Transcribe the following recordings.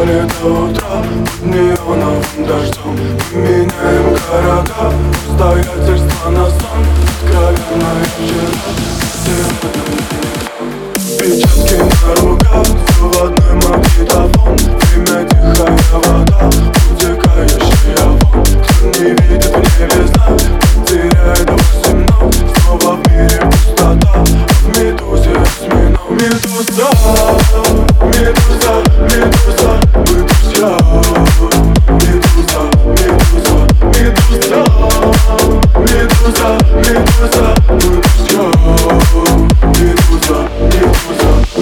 Танцевали до утра Под неоновым дождем Мы меняем города Обстоятельства на сон. Откровенная вчера Печатки на руках Заводной магнитофон. Время тихая вода Утекающая вон. Кто не видит в небе знак Потеряет восемь ног. Снова в мире пустота В медузе осьминог медуза, медуза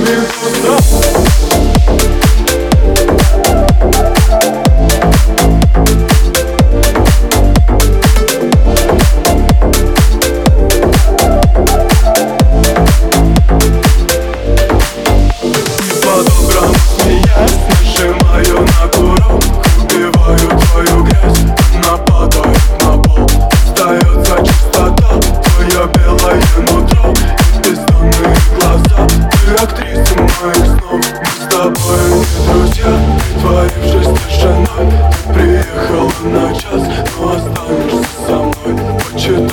медуза, медуза Ты приехала на час Но останешься со мной. Почитай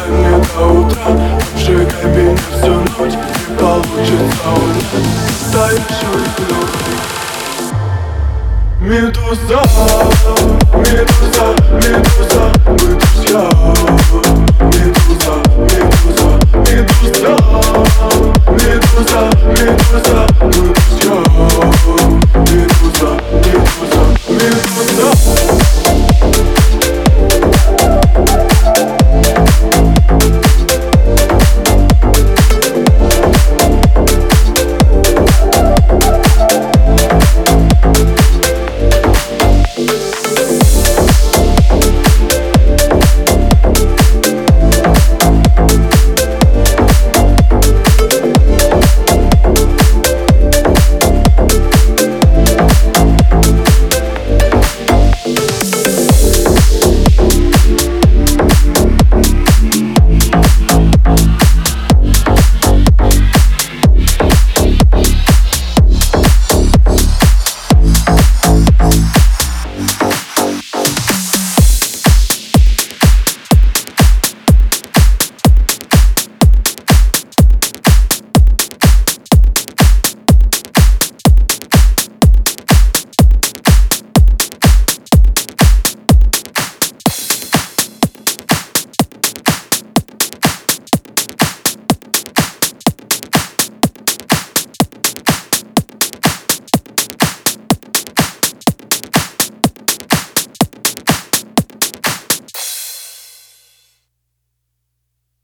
до утра Обжигай меня всю ночь Не получится унять Настоящую любовь Медуза, медуза, медуза, мы друзья Медуза,